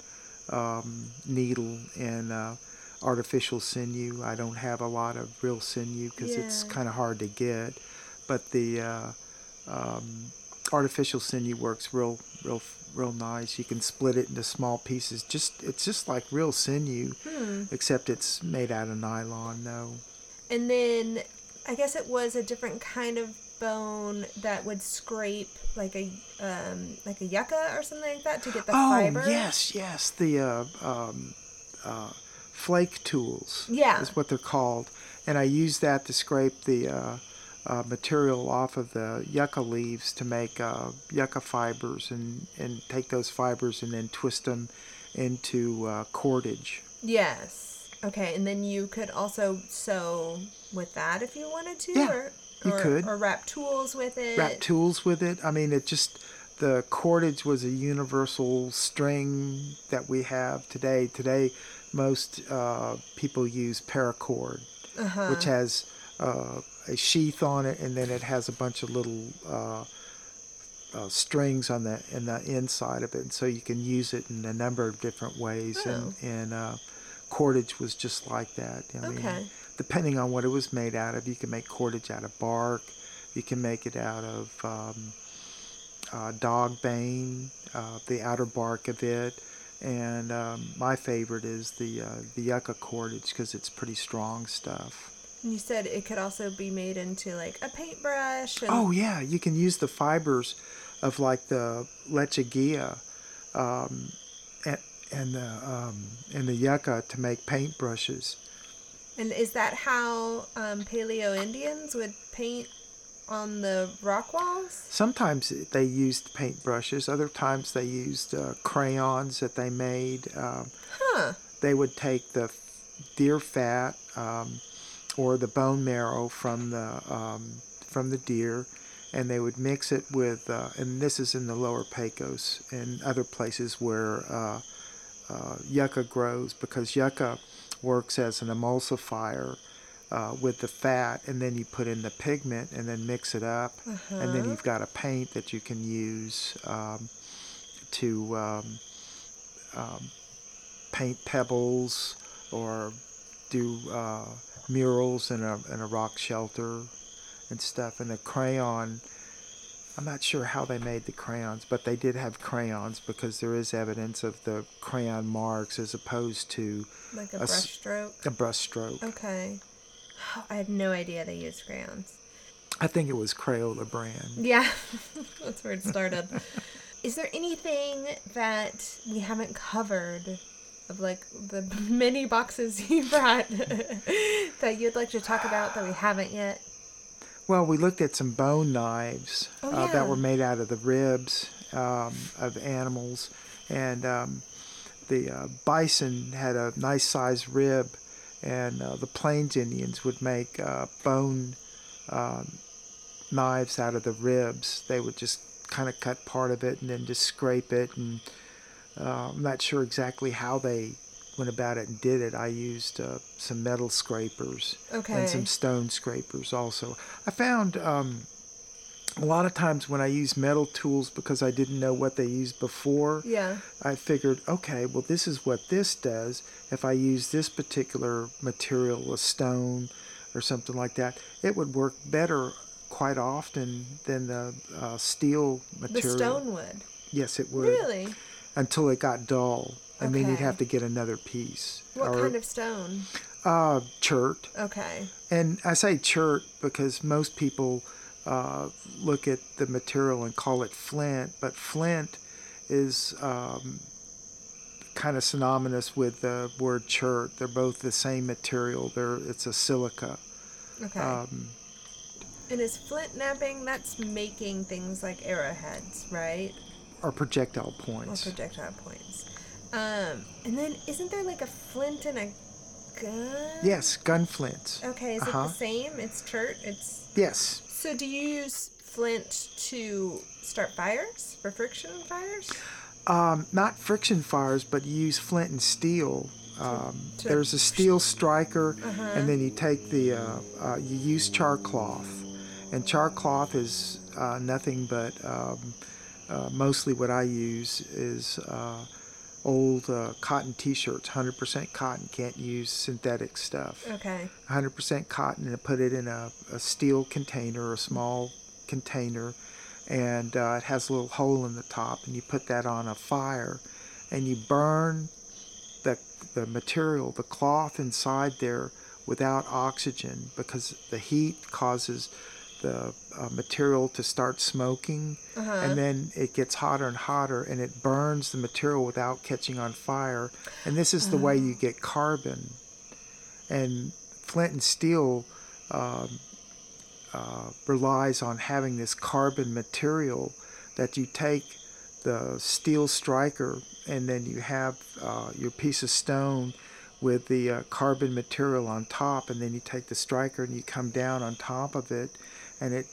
um, needle and uh, artificial sinew. I don't have a lot of real sinew because it's kind of hard to get, but the uh, um, artificial sinew works real, real, real nice. You can split it into small pieces. Just it's just like real sinew, Hmm. except it's made out of nylon. No. And then I guess it was a different kind of bone that would scrape like a um, like a yucca or something like that to get the oh fiber. yes, yes. The uh, um, uh, flake tools. Yeah. is what they're called, and I use that to scrape the uh, uh, material off of the yucca leaves to make uh, yucca fibers, and and take those fibers and then twist them into uh, cordage. Yes. Okay, and then you could also sew with that if you wanted to, Yeah, or you or, could. or wrap tools with it. wrap tools with it. I mean, it just the cordage was a universal string that we have today. Today, most uh, people use paracord, which has uh, a sheath on it, and then it has a bunch of little uh, uh, strings on the in the inside of it, and so you can use it in a number of different ways. Oh. And and uh, cordage was just like that. I Okay. depending on what it was made out of, you can make cordage out of bark. You can make it out of um, uh, dog bane, uh, the outer bark of it, and um, my favorite is the uh, the yucca cordage because it's pretty strong stuff. And you said it could also be made into like a paintbrush. And, Oh yeah, you can use the fibers of like the lechuguilla um, and, and the um, and the yucca to make paintbrushes. And is that how um, Paleo Indians would paint on the rock walls? Sometimes they used paintbrushes. Other times they used uh, crayons that they made. Um, Huh. they would take the deer fat um, or the bone marrow from the um, from the deer, and they would mix it with. Uh, and this is in the lower Pecos and other places where uh, uh, yucca grows because yucca works as an emulsifier. Uh, with the fat, and then you put in the pigment, and then mix it up, and then you've got a paint that you can use um, to um, um, paint pebbles or do uh, murals in a, in a rock shelter and stuff. And the crayon, I'm not sure how they made the crayons, but they did have crayons because there is evidence of the crayon marks as opposed to Like a A brushstroke? a brushstroke. Okay. I had no idea they used crayons. I think it was Crayola brand. Yeah, that's where it started. Is there anything that we haven't covered of like the many boxes you brought that you'd like to talk about that we haven't yet? Well, we looked at some bone knives Oh, uh, that were made out of the ribs um, of animals, and um, the uh, bison had a nice sized rib, and uh, the Plains Indians would make uh, bone um, knives out of the ribs. They would just kind of cut part of it and then just scrape it, and uh, I'm not sure exactly how they went about it and did it. I used uh, some metal scrapers Okay. and some stone scrapers also. I found um, a lot of times when I use metal tools because I didn't know what they used before, Yeah. I figured, okay, well, this is what this does. If I use this particular material, a stone or something like that, it would work better quite often than the uh, steel material. The stone wood. Yes, it would. Really? Until it got dull. And then you'd have to get another piece. What or kind of stone? uh, chert. Okay. And I say chert because most people uh, look at the material and call it flint, but flint is um, kind of synonymous with the word chert. They're both the same material. They're it's a silica. Okay. Um, and is flint knapping? That's making things like arrowheads, right? or projectile Or points. projectile points. Um, and then isn't there like a flint and a gun? yes, gun flints. Okay, is it Uh-huh. the same? It's chert. It's Yes. So. Do you use flint to start fires for friction fires? Um, not friction fires, but you use flint and steel. Um, to- there's a steel striker, Uh-huh. and then you take the uh, uh, you use char cloth, and char cloth is uh, nothing but um, uh, mostly what I use is uh, old uh, cotton T-shirts, 100% cotton. Can't use synthetic stuff. Okay. 100% cotton and put it in a, a steel container, a small container, and uh, it has a little hole in the top, and you put that on a fire, and you burn the the material, the cloth inside there, without oxygen because the heat causes the uh, material to start smoking, Uh-huh. and then it gets hotter and hotter, and it burns the material without catching on fire, and this is the way you get carbon. And flint and steel um, uh, relies on having this carbon material that you take the steel striker and then you have uh, your piece of stone with the uh, carbon material on top and then you take the striker and you come down on top of it and it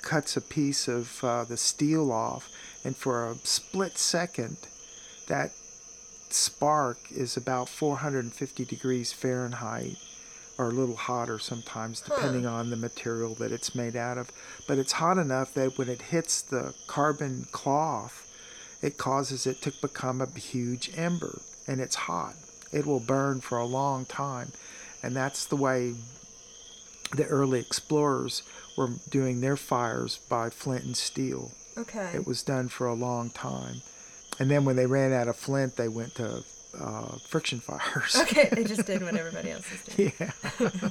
cuts a piece of uh, the steel off and for a split second that spark is about 450 degrees Fahrenheit, or a little hotter sometimes, depending on the material that it's made out of. But it's hot enough that when it hits the carbon cloth, it causes it to become a huge ember, and it's hot. It will burn for a long time, and that's the way the early explorers were doing their fires by flint and steel. Okay. It was done for a long time. And then when they ran out of flint, they went to uh, friction fires. Okay, they just did what everybody else is doing. yeah.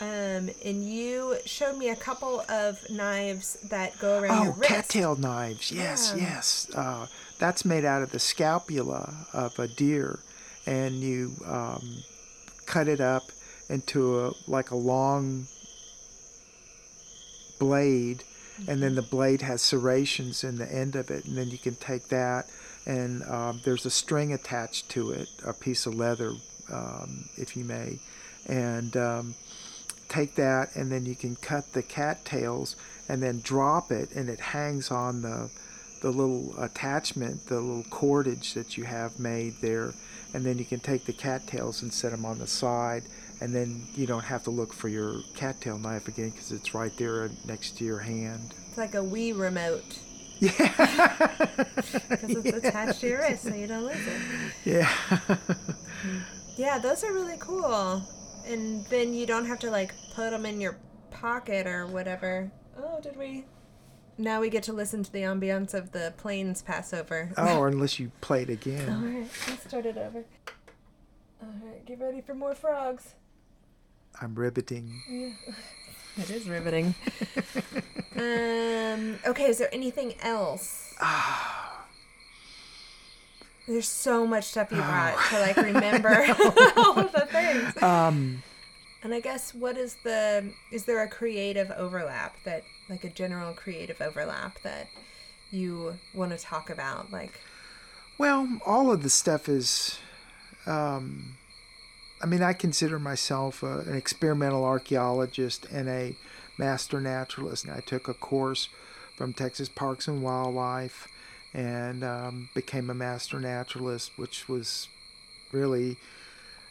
Um, and you showed me a couple of knives that go around your Oh, wrist. cattail knives. Yes, Yeah. yes. Uh, that's made out of the scapula of a deer, and you um, cut it up into a like a long blade, and then the blade has serrations in the end of it, and then you can take that, and um, there's a string attached to it, a piece of leather, um, if you may, and um, take that, and then you can cut the cattails, and then drop it, and it hangs on the the little attachment, the little cordage that you have made there, and then you can take the cattails and set them on the side, and then you don't have to look for your cattail knife again because it's right there next to your hand. It's like a Wii remote Yeah, because it's attached to your wrist, so you don't lose it. yeah, Yeah, those are really cool. And then you don't have to like put them in your pocket or whatever. Oh, did we? Now we get to listen to the ambiance of the plains Passover. oh, or unless you play it again. All right, let's start it over. All right, get ready for more frogs. I'm riveting. Yeah. It is riveting. um. Okay. Is there anything else? There's so much stuff you brought to like remember all of the things. Um, And I guess what is the is there a creative overlap that like a general creative overlap that you want to talk about like Well, all of the stuff is. Um, I mean, I consider myself a, an experimental archaeologist and a master naturalist. And I took a course from Texas Parks and Wildlife and um, became a master naturalist, which was really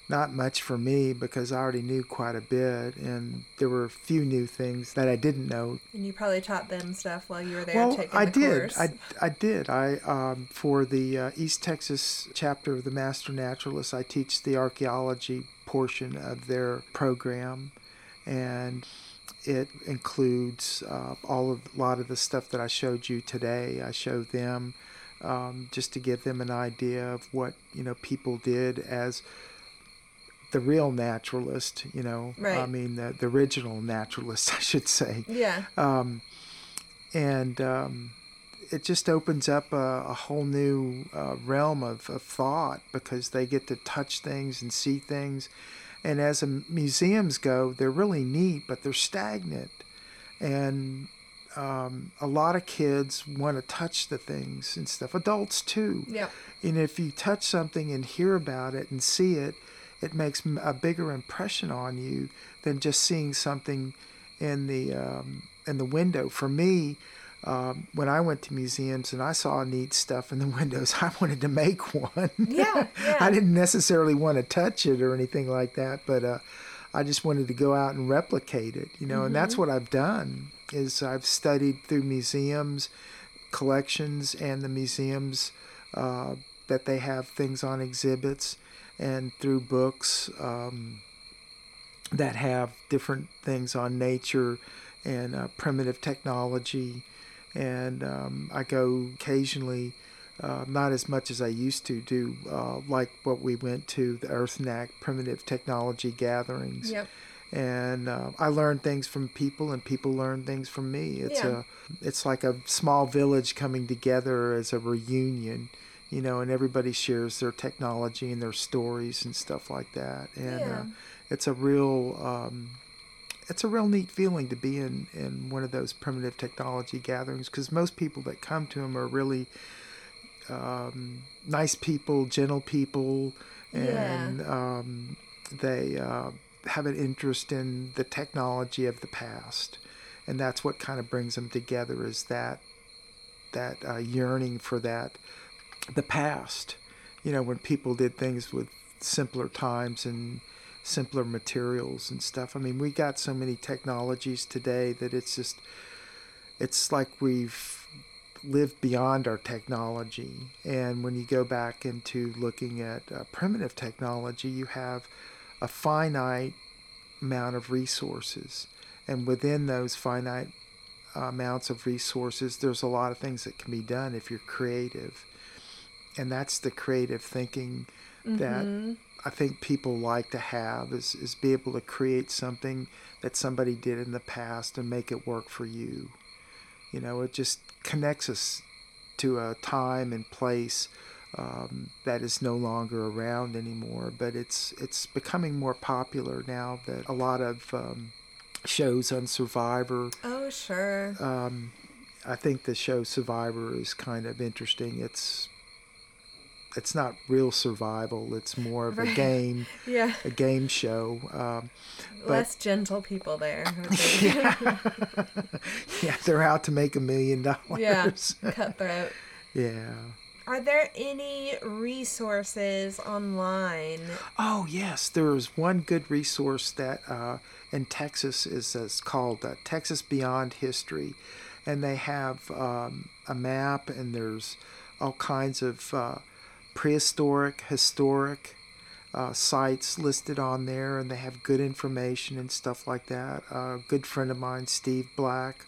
not much for me because I already knew quite a bit, and there were a few new things that I didn't know and you probably taught them stuff while you were there well, taking I the did. course. I, I did. I um, for the uh, East Texas chapter of the Master Naturalists, I teach the archaeology portion of their program, and it includes uh, all of a lot of the stuff that I showed you today. I show them um, just to give them an idea of what you know people did as the real naturalist. You know, Right. I mean the, the original naturalist, I should say yeah. um, and um, it just opens up a, a whole new uh, realm of, of thought because they get to touch things and see things. And as a, museums go, they're really neat, but they're stagnant. And um, a lot of kids want to touch the things and stuff. Adults too. Yep. And if you touch something and hear about it and see it, it makes a bigger impression on you than just seeing something in the um, in the window. For me, um, when I went to museums and I saw neat stuff in the windows, I wanted to make one. Yeah, yeah. I didn't necessarily want to touch it or anything like that, but uh, I just wanted to go out and replicate it, you know. And that's what I've done is I've studied through museums, collections, and the museums uh, that they have things on exhibits, and through books. Um, that have different things on nature and uh, primitive technology. And um, I go occasionally, uh, not as much as I used to do, uh, like what we went to the Earth Knack primitive technology gatherings. Yep. And uh, I learn things from people, and people learn things from me. It's Yeah. a, it's like a small village coming together as a reunion, you know, and everybody shares their technology and their stories and stuff like that. And Yeah. uh, it's a real um, it's a real neat feeling to be in in one of those primitive technology gatherings because most people that come to them are really um, nice people, gentle people, and um, they uh, have an interest in the technology of the past, and that's what kind of brings them together is that that uh, yearning for that the past. You know, when people did things with simpler times and simpler materials and stuff. I mean, we got so many technologies today that it's just it's like we've lived beyond our technology. And when you go back into looking at uh, primitive technology, you have a finite amount of resources. And within those finite amounts of resources, there's a lot of things that can be done if you're creative. And that's the creative thinking Mm-hmm. that I think people like to have is, is be able to create something that somebody did in the past and make it work for you. You know, it just connects us to a time and place um, that is no longer around anymore. But it's it's becoming more popular now that a lot of um, shows on Survivor. Oh, sure. Um, I think the show Survivor is kind of interesting. It's it's not real survival. It's more of a game, Yeah. a game show. Um, but- Less gentle people there. yeah, they're out to make a million dollars. yeah. Cutthroat. Yeah. Are there any resources online? Oh yes, there is one good resource that uh, in Texas is, is called uh, Texas Beyond History, and they have um, a map and there's all kinds of uh, prehistoric, historic uh, sites listed on there, and they have good information and stuff like that. a good friend of mine, Steve Black,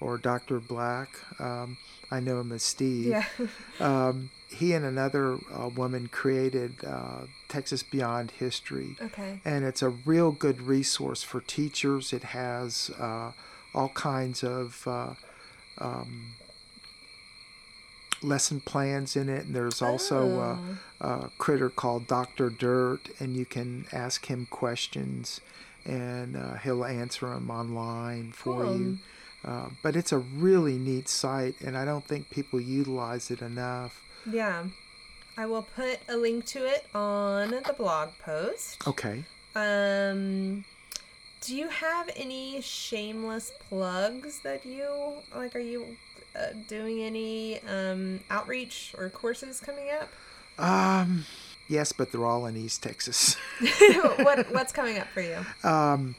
or Dr. Black, um, I know him as Steve Yeah. um, he and another uh, woman created uh, Texas Beyond History, Okay. and it's a real good resource for teachers. It has uh, all kinds of uh, um, lesson plans in it, and there's also Oh. a, a critter called Doctor Dirt, and you can ask him questions, and uh, he'll answer them online for Cool. you. Uh, but it's a really neat site, and I don't think people utilize it enough. Yeah. I will put a link to it on the blog post. Okay. Um do you have any shameless plugs that you like are you uh, doing any um outreach or courses coming up? Um, yes, but they're all in East Texas. what what's coming up for you? um,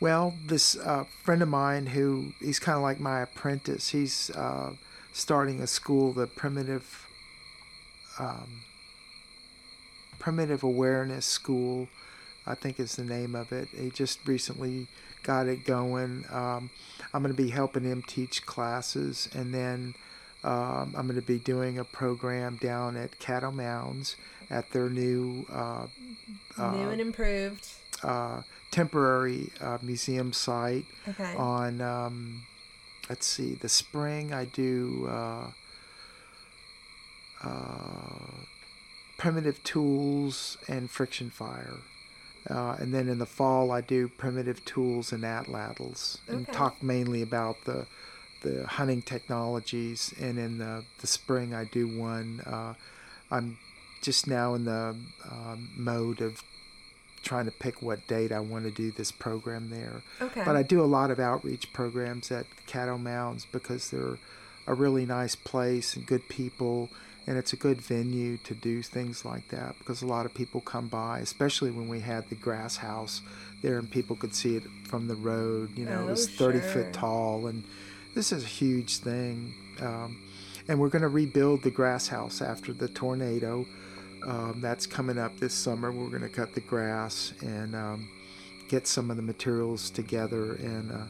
well, this uh, friend of mine who he's kind of like my apprentice. He's uh, starting a school, the primitive um, primitive awareness school. I think is the name of it. He just recently got it going. Um, I'm going to be helping him teach classes, and then um, I'm going to be doing a program down at Caddo Mounds at their new uh, New and improved. uh, temporary uh, museum site Okay. on um, let's see the spring i do uh, uh, primitive tools and friction fire uh, and then in the fall i do primitive tools and atlatls and Okay. talk mainly about the the hunting technologies and in the, the spring i do one uh, i'm just now in the um, mode of trying to pick what date I want to do this program there. okay. But I do a lot of outreach programs at Caddo Mounds because they're a really nice place and good people, and it's a good venue to do things like that because a lot of people come by, especially when we had the grass house there and people could see it from the road. You know, it Oh, was 30 sure. foot tall, and this is a huge thing. Um, and we're going to rebuild the grass house after the tornado. Um, that's coming up this summer. We're going to cut the grass and um, get some of the materials together and uh,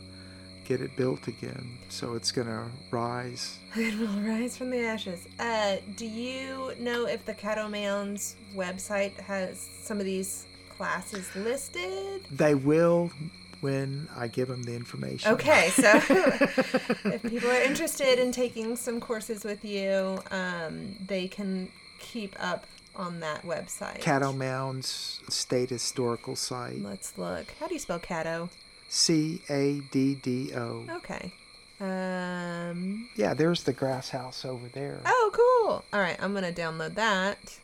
get it built again. So it's going to rise. It will rise from the ashes. Uh, do you know if the Caddo Mounds website has some of these classes listed? They will when I give them the information. Okay, so if people are interested in taking some courses with you, um, they can keep up on that website. Caddo Mounds State Historical Site. Let's look. How do you spell Caddo? C A D D O. Okay. Um. Yeah, there's the grass house over there. Oh, cool. All right, I'm gonna download that.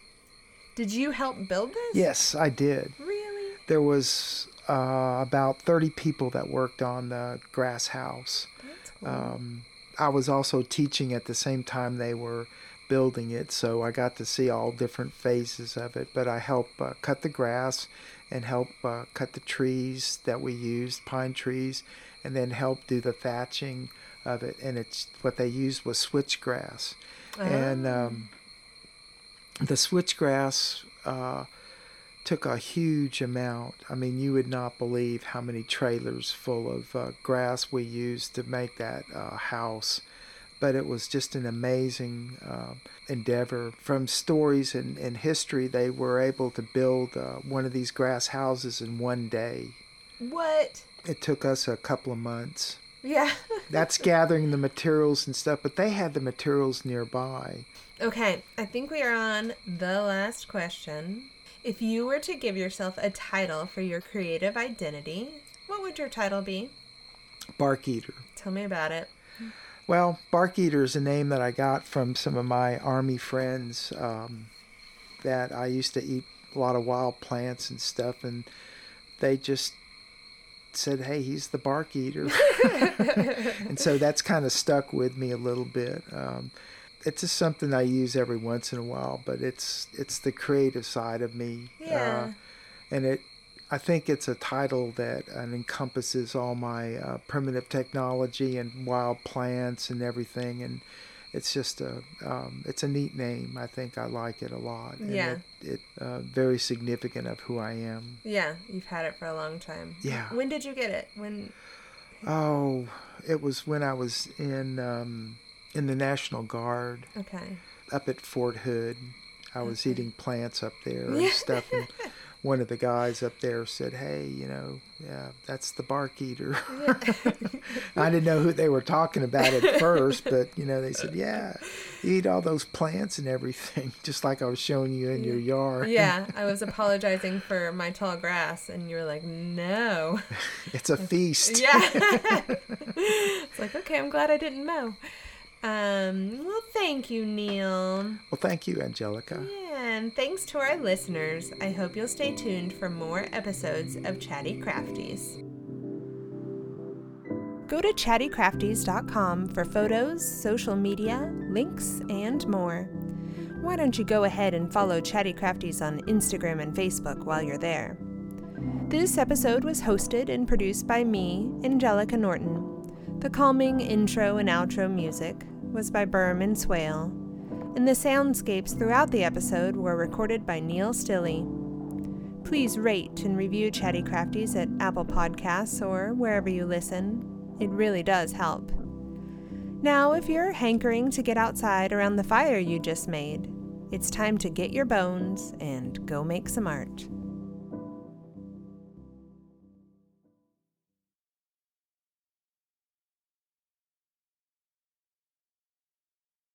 Did you help build this? Yes, I did. Really? There was uh, about 30 people that worked on the grass house. That's cool. Um, I was also teaching at the same time they were building it, so I got to see all different phases of it. But I helped uh, cut the grass and help uh, cut the trees that we used, pine trees, and then help do the thatching of it. And it's what they used was switchgrass, and Oh. um, the switchgrass uh, took a huge amount. I mean, you would not believe how many trailers full of uh, grass we used to make that uh, house. But it was just an amazing uh, endeavor. From stories and, and history, they were able to build uh, one of these grass houses in one day. What? It took us a couple of months. Yeah. That's gathering the materials and stuff, but they had the materials nearby. okay, I think we are on the last question. If you were to give yourself a title for your creative identity, what would your title be? Bark Eater. Tell me about it. Well, Bark Eater is a name that I got from some of my army friends um, that I used to eat a lot of wild plants and stuff, and they just said, "Hey, he's the bark eater," and so that's kind of stuck with me a little bit. Um, it's just something I use every once in a while, but it's it's the creative side of me, Yeah. uh, and it. I think it's a title that uh, encompasses all my uh, primitive technology and wild plants and everything, and it's just a um, it's a neat name. I think I like it a lot. And Yeah. it, it uh, very significant of who I am. Yeah, you've had it for a long time. Yeah. When did you get it? When? Oh, it was when I was in um, in the National Guard Okay. up at Fort Hood. I was Okay. eating plants up there and Yeah. stuff. And one of the guys up there said, "Hey, you know, yeah, that's the bark eater." I didn't know who they were talking about at first, but you know, they said, "Yeah, you eat all those plants and everything, just like I was showing you in your yard." yeah, I was apologizing for my tall grass, and you were like, "No." it's a feast. Yeah. it's like, okay, I'm glad I didn't mow. Um, well, thank you, Neil. Well, thank you, Angelica. Yeah, and thanks to our listeners. I hope you'll stay tuned for more episodes of Chatty Crafties. Go to chattycrafties.com for photos, social media, links, and more. Why don't you go ahead and follow Chatty Crafties on Instagram and Facebook while you're there? This episode was hosted and produced by me, Angelica Norton. The calming intro and outro music was by Burm and Swale, and the soundscapes throughout the episode were recorded by Neil Stilley. Please rate and review Chatty Crafties at Apple Podcasts or wherever you listen. It really does help. Now, if you're hankering to get outside around the fire you just made, it's time to get your bones and go make some art.